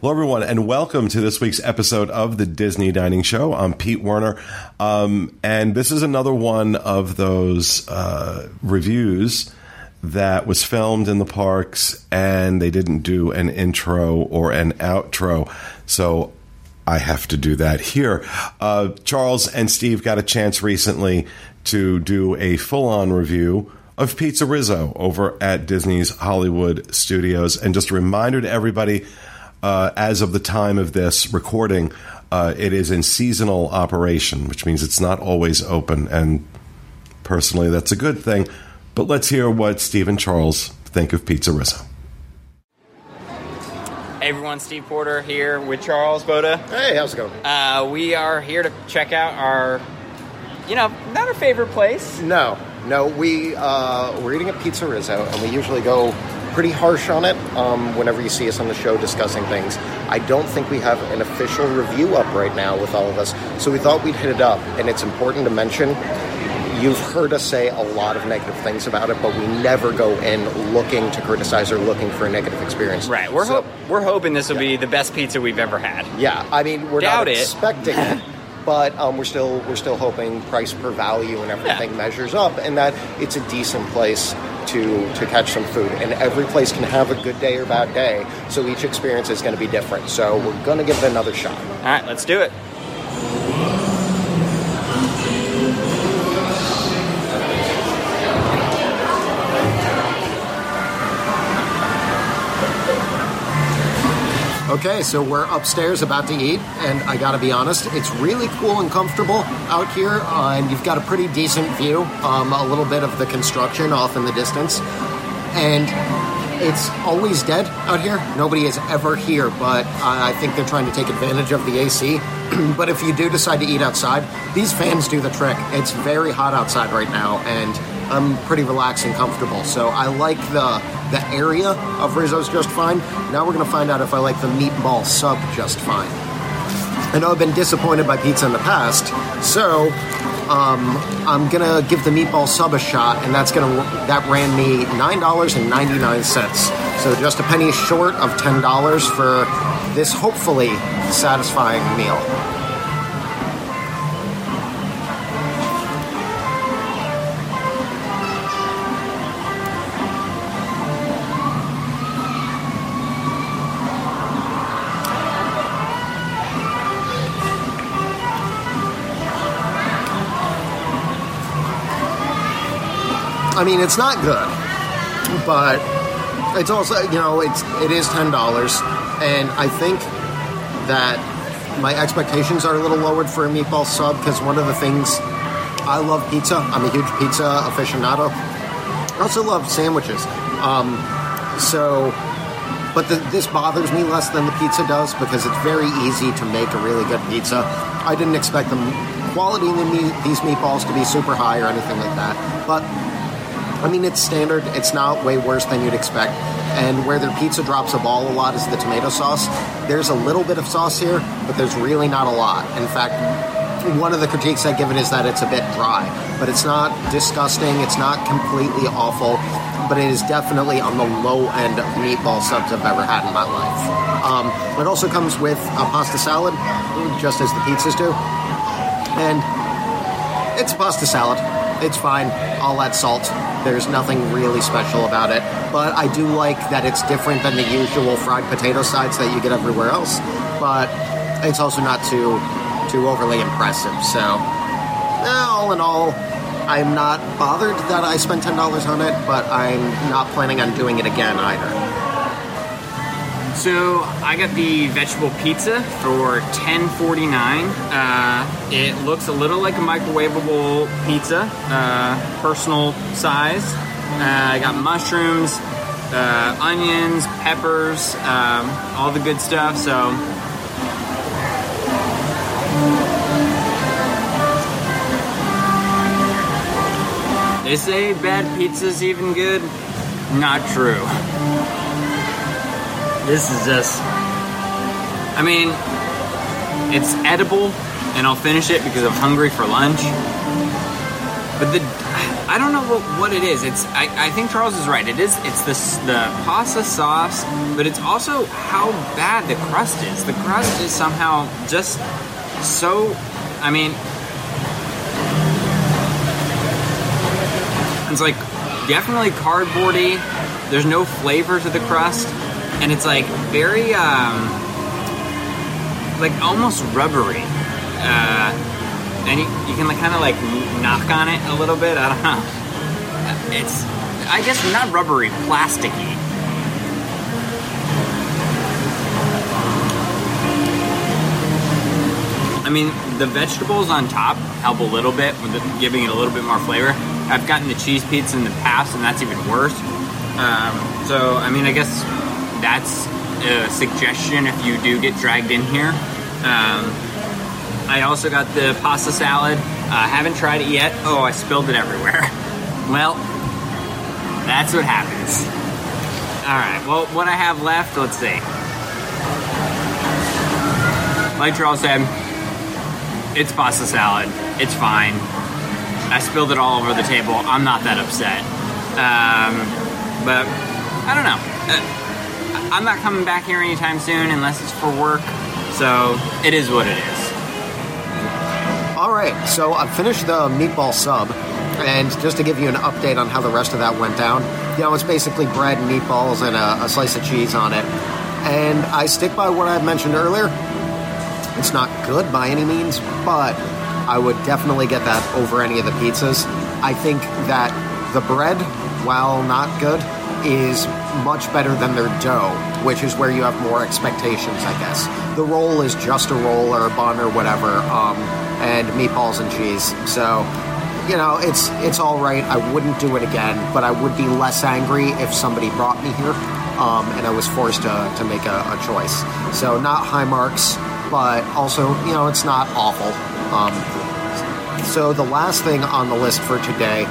Hello, everyone, and welcome to this week's episode of the Disney Dining Show. I'm Pete Werner, um, and this is another one of those uh, reviews that was filmed in the parks, and they didn't do an intro or an outro. So I have to do that here. Uh, Charles and Steve got a chance recently to do a full on review of PizzeRizzo over at Disney's Hollywood Studios. And just a reminder to everybody uh, as of the time of this recording, uh, it is in seasonal operation, which means it's not always open. And personally, that's a good thing. But let's hear what Steve and Charles think of PizzeRizzo. Hey everyone, Steve Porter here with Charles Boda. Hey, how's it going? Uh, we are here to check out our, you know, not our favorite place. No, no, we uh, we're eating at PizzeRizzo, and we usually go pretty harsh on it um, whenever you see us on the show discussing things. I don't think we have an official review up right now with all of us, so we thought we'd hit it up. And it's important to mention you've heard us say a lot of negative things about it, but we never go in looking to criticize or looking for a negative experience. Right. We're So- ho- we're hoping this will be the best pizza we've ever had. Yeah, I mean we're Doubt not it. expecting it, but um, we're still we're still hoping price per value and everything Yeah. measures up, and that it's a decent place to to catch some food. And every place can have a good day or bad day, so each experience is going to be different. So we're going to give it another shot. All right, let's do it. Okay, so we're upstairs about to eat, and I gotta be honest, it's really cool and comfortable out here, uh, and you've got a pretty decent view, um, a little bit of the construction off in the distance, and it's always dead out here. Nobody is ever here, but I I think they're trying to take advantage of the AC. but if you do decide to eat outside, these fans do the trick. It's very hot outside right now, and I'm pretty relaxed and comfortable. So I like the the area of Rizzo's just fine. Now we're gonna find out if I like the meatball sub just fine. I know I've been disappointed by pizza in the past, so um, I'm gonna give the meatball sub a shot, and that's gonna that ran me nine dollars and ninety nine cents. So just a penny short of ten dollars for this hopefully satisfying meal. I mean, it's not good, but it's also you know it's it is ten dollars, and I think that my expectations are a little lowered for a meatball sub because one of the things I love pizza. I'm a huge pizza aficionado. I also love sandwiches. Um, so, but the, this bothers me less than the pizza does because it's very easy to make a really good pizza. I didn't expect the quality in the meat, these meatballs to be super high or anything like that, but I mean, it's standard. It's not way worse than you'd expect. And where their pizza drops a ball a lot is the tomato sauce. There's a little bit of sauce here, but there's really not a lot. In fact, one of the critiques I give it is that it's a bit dry. But it's not disgusting. It's not completely awful. But it is definitely on the low end of meatball subs I've ever had in my life. Um, it also comes with a pasta salad, just as the pizzas do. And it's a pasta salad. It's fine. I'll add salt. There's nothing really special about it. But I do like that it's different than the usual fried potato sides that you get everywhere else. But it's also not too too overly impressive. So, all in all, I'm not bothered that I spent ten dollars on it, but I'm not planning on doing it again either. So I got the vegetable pizza for ten forty nine. Uh, it looks a little like a microwavable pizza, uh, personal size. Uh, I got mushrooms, uh, onions, peppers, um, all the good stuff. So they say bad pizza's even good. Not true. This is just. I mean, it's edible, and I'll finish it because I'm hungry for lunch. But the I don't know what, what it is. It's I, I think Charles is right. It is it's the the pasta sauce, but it's also how bad the crust is. The crust is somehow just so. I mean, it's like definitely cardboardy. There's no flavor to the crust, and it's like very um, like almost rubbery. Uh, and you, you can like, kind of like knock on it a little bit. I don't know. It's, I guess, not rubbery, plasticky. I mean, the vegetables on top help a little bit giving it a little bit more flavor. I've gotten the cheese pizza in the past, and that's even worse. Um, so, I mean, I guess that's a suggestion if you do get dragged in here. Um, I also got the pasta salad. I uh, haven't tried it yet. Oh, I spilled it everywhere. well, that's what happens. All right. Well, what I have left, let's see. Like Charles said, it's pasta salad. It's fine. I spilled it all over the table. I'm not that upset. Um, but I don't know. Uh, I'm not coming back here anytime soon unless it's for work. So it is what it is. All right, so I've finished the meatball sub, and just to give you an update on how the rest of that went down, you know, it's basically bread and meatballs and a, a slice of cheese on it. And I stick by what I mentioned earlier. It's not good by any means, but I would definitely get that over any of the pizzas. I think that the bread, while not good, is much better than their dough, which is where you have more expectations, I guess. The roll is just a roll or a bun or whatever. Um, and meatballs and cheese. So, you know, it's it's all right. I wouldn't do it again, but I would be less angry if somebody brought me here um, and I was forced to, to make a, a, choice. So, not high marks, but also, you know, it's not awful. Um, so, the last thing on the list for today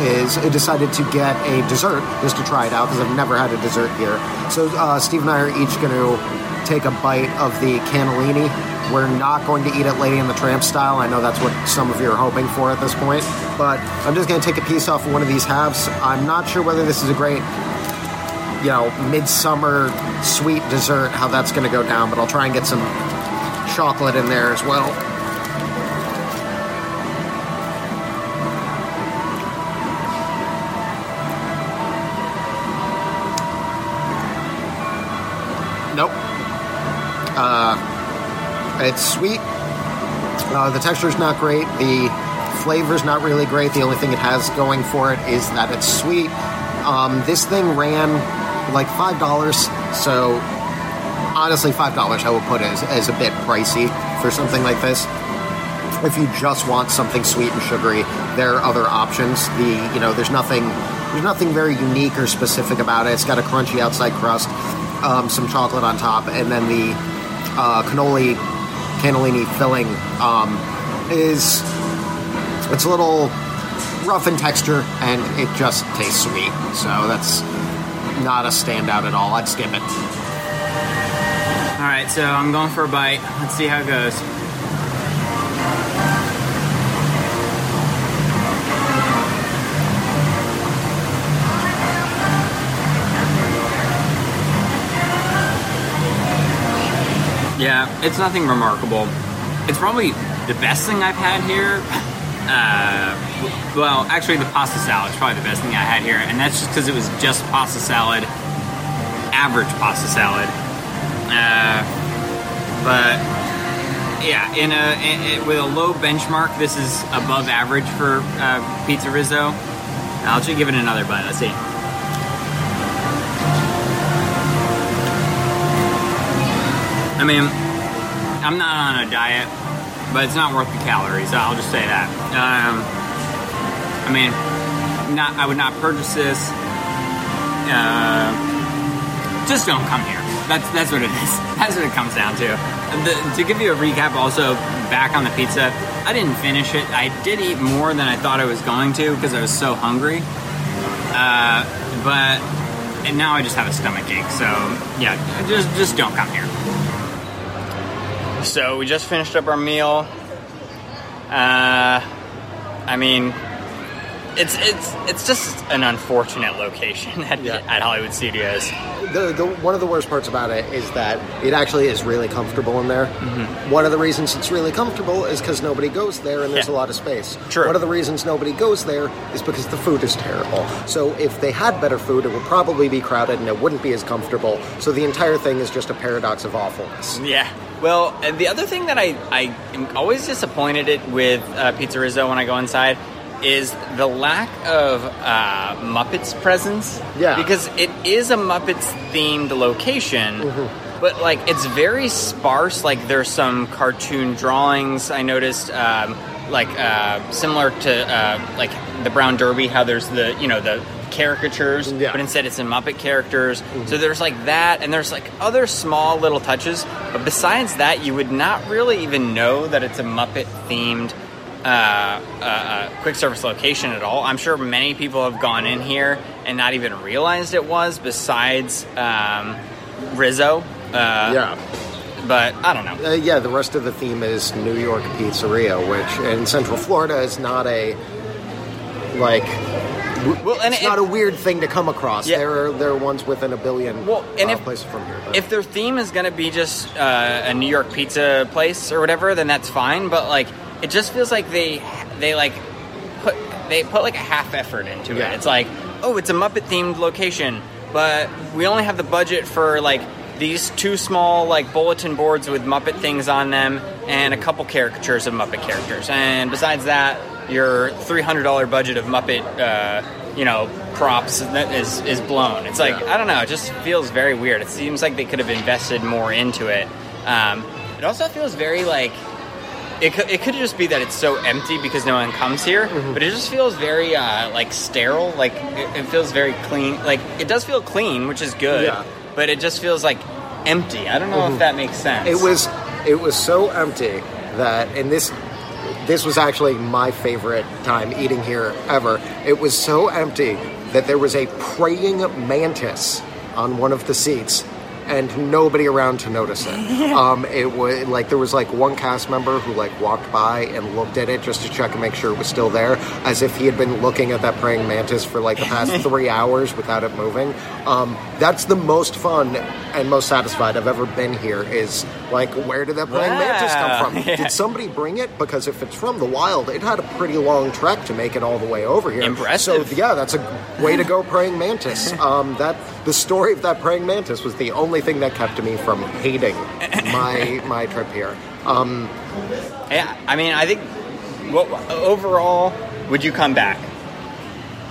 is decided to get a dessert just to try it out because I've never had a dessert here. So, uh, Steve and I are each going to take a bite of the cannellini we're not going to eat it Lady in the Tramp style. I know that's what some of you are hoping for at this point. But I'm just going to take a piece off of one of these halves. I'm not sure whether this is a great, you know, midsummer sweet dessert, how that's going to go down, but I'll try and get some chocolate in there as well. It's sweet. Uh, the texture's not great. The flavor's not really great. The only thing it has going for it is that it's sweet. Um, this thing ran like five dollars, so honestly, five dollars I would put as, as a bit pricey for something like this. If you just want something sweet and sugary, there are other options. The you know there's nothing there's nothing very unique or specific about it. It's got a crunchy outside crust, um, some chocolate on top, and then the uh, cannoli cannellini filling um, is it's a little rough in texture and it just tastes sweet. So that's not a standout at all. I'd skip it. All right, so I'm going for a bite. Let's see how it goes. Yeah, it's nothing remarkable. It's probably the best thing I've had here. Uh, well, actually, the pasta salad is probably the best thing I had here, and that's just because it was just pasta salad, average pasta salad. Uh, but yeah, in a in, with a low benchmark, this is above average for uh, PizzeRizzo. I'll just give it another bite. Let's see. I mean, I'm not on a diet, but it's not worth the calories. I'll just say that. Um, I mean, not I would not purchase this. Uh, just don't come here. That's that's what it is. That's what it comes down to. The, to give you a recap, also back on the pizza, I didn't finish it. I did eat more than I thought I was going to because I was so hungry. Uh, but and now I just have a stomach ache. So yeah, just just don't come here. So we just finished up our meal. Uh, I mean, it's it's it's just an unfortunate location at, Yeah. at Hollywood Studios. the, the one of the worst parts about it is that it actually is really comfortable in there. One of the reasons it's really comfortable is because nobody goes there and there's Yeah. a lot of space. True. One of the reasons nobody goes there is because the food is terrible. So if they had better food, it would probably be crowded and it wouldn't be as comfortable. So the entire thing is just a paradox of awfulness. Yeah. Well, and the other thing that I, I am always disappointed it with uh, PizzeRizzo when I go inside is the lack of uh, Muppets presence. Yeah. Because it is a Muppets themed location. But like it's very sparse. Like there's some cartoon drawings I noticed, um, like uh, similar to uh, like the Brown Derby. How there's the you know the caricatures, Yeah. but instead it's in Muppet characters. So there's like that, and there's like other small little touches. But besides that, you would not really even know that it's a Muppet themed uh, uh, uh, quick service location at all. I'm sure many people have gone in here and not even realized it was. Besides um, Rizzo, uh, Yeah. but I don't know. Uh, yeah, the rest of the theme is New York pizzeria, which in Central Florida is not a like Well, and it's it- not a weird thing to come across. Yeah. There are there are ones within a billion Well, and uh, if- places from here. but- if their theme is going to be just uh, a New York pizza place or whatever, then that's fine. But like, it just feels like they they like put they put like a half effort into Yeah. it. It's like, oh, it's a Muppet themed location, but we only have the budget for like these two small like bulletin boards with Muppet things on them and a couple caricatures of Muppet characters. And besides that, your three hundred dollar budget of Muppet. Uh, you know, props that is is blown. It's like Yeah. I don't know. It just feels very weird. It seems like they could have invested more into it. Um, it also feels very like it could, it could just be that it's so empty because no one comes here, Mm-hmm. but it just feels very uh, like sterile. Like it, it feels very clean. Like it does feel clean, which is good. Yeah. Mm-hmm. But it just feels like empty. I don't know if that makes sense. It was it was so empty that and this this was actually my favorite time eating here ever. It was so empty that there was a praying mantis on one of the seats and nobody around to notice it. Um, it was like there was like one cast member who like walked by and looked at it just to check and make sure it was still there, as if he had been looking at that praying mantis for like the past three hours without it moving. Um, that's the most fun and most satisfied I've ever been here. Is like, where did that praying mantis come from? Yeah. Did somebody bring it? Because if it's from the wild, it had a pretty long trek to make it all the way over here. Impressive. So yeah, that's a way to go, praying mantis. Um, that the story of that praying mantis was the only thing that kept me from hating my my trip here. Um, yeah. I mean, I think what overall would you come back?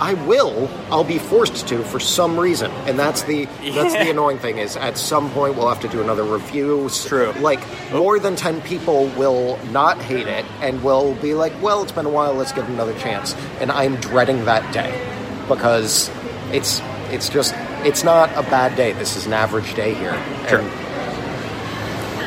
I will. I'll be forced to for some reason, and that's the that's the annoying thing. Is at some point we'll have to do another review. True. Like more than ten people will not hate it, and will be like, "Well, it's been a while. Let's give it another chance." And I'm dreading that day because it's it's just it's not a bad day. This is an average day here. Sure. And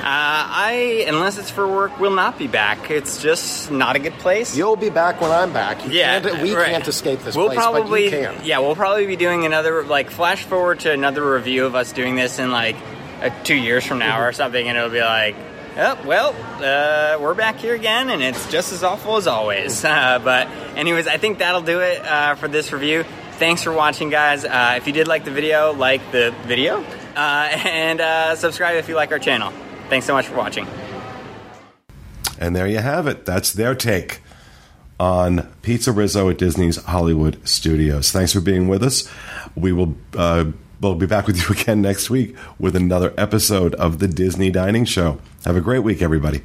Uh, I, unless it's for work, will not be back. It's just not a good place. You'll be back when I'm back. You yeah, can't, we right. can't escape this we'll place, probably, but you can. Yeah, we'll probably be doing another like flash forward to another review of us doing this in like uh, two years from now or something, and it'll be like, oh, well, uh, we're back here again, and it's just as awful as always. Uh, but anyways, I think that'll do it uh, for this review. Thanks for watching, guys. Uh, if you did like the video, like the video, uh, and uh, subscribe if you like our channel. Thanks so much for watching. And there you have it. That's their take on PizzeRizzo at Disney's Hollywood Studios. Thanks for being with us. We will uh, we'll be back with you again next week with another episode of the Disney Dining Show. Have a great week, everybody.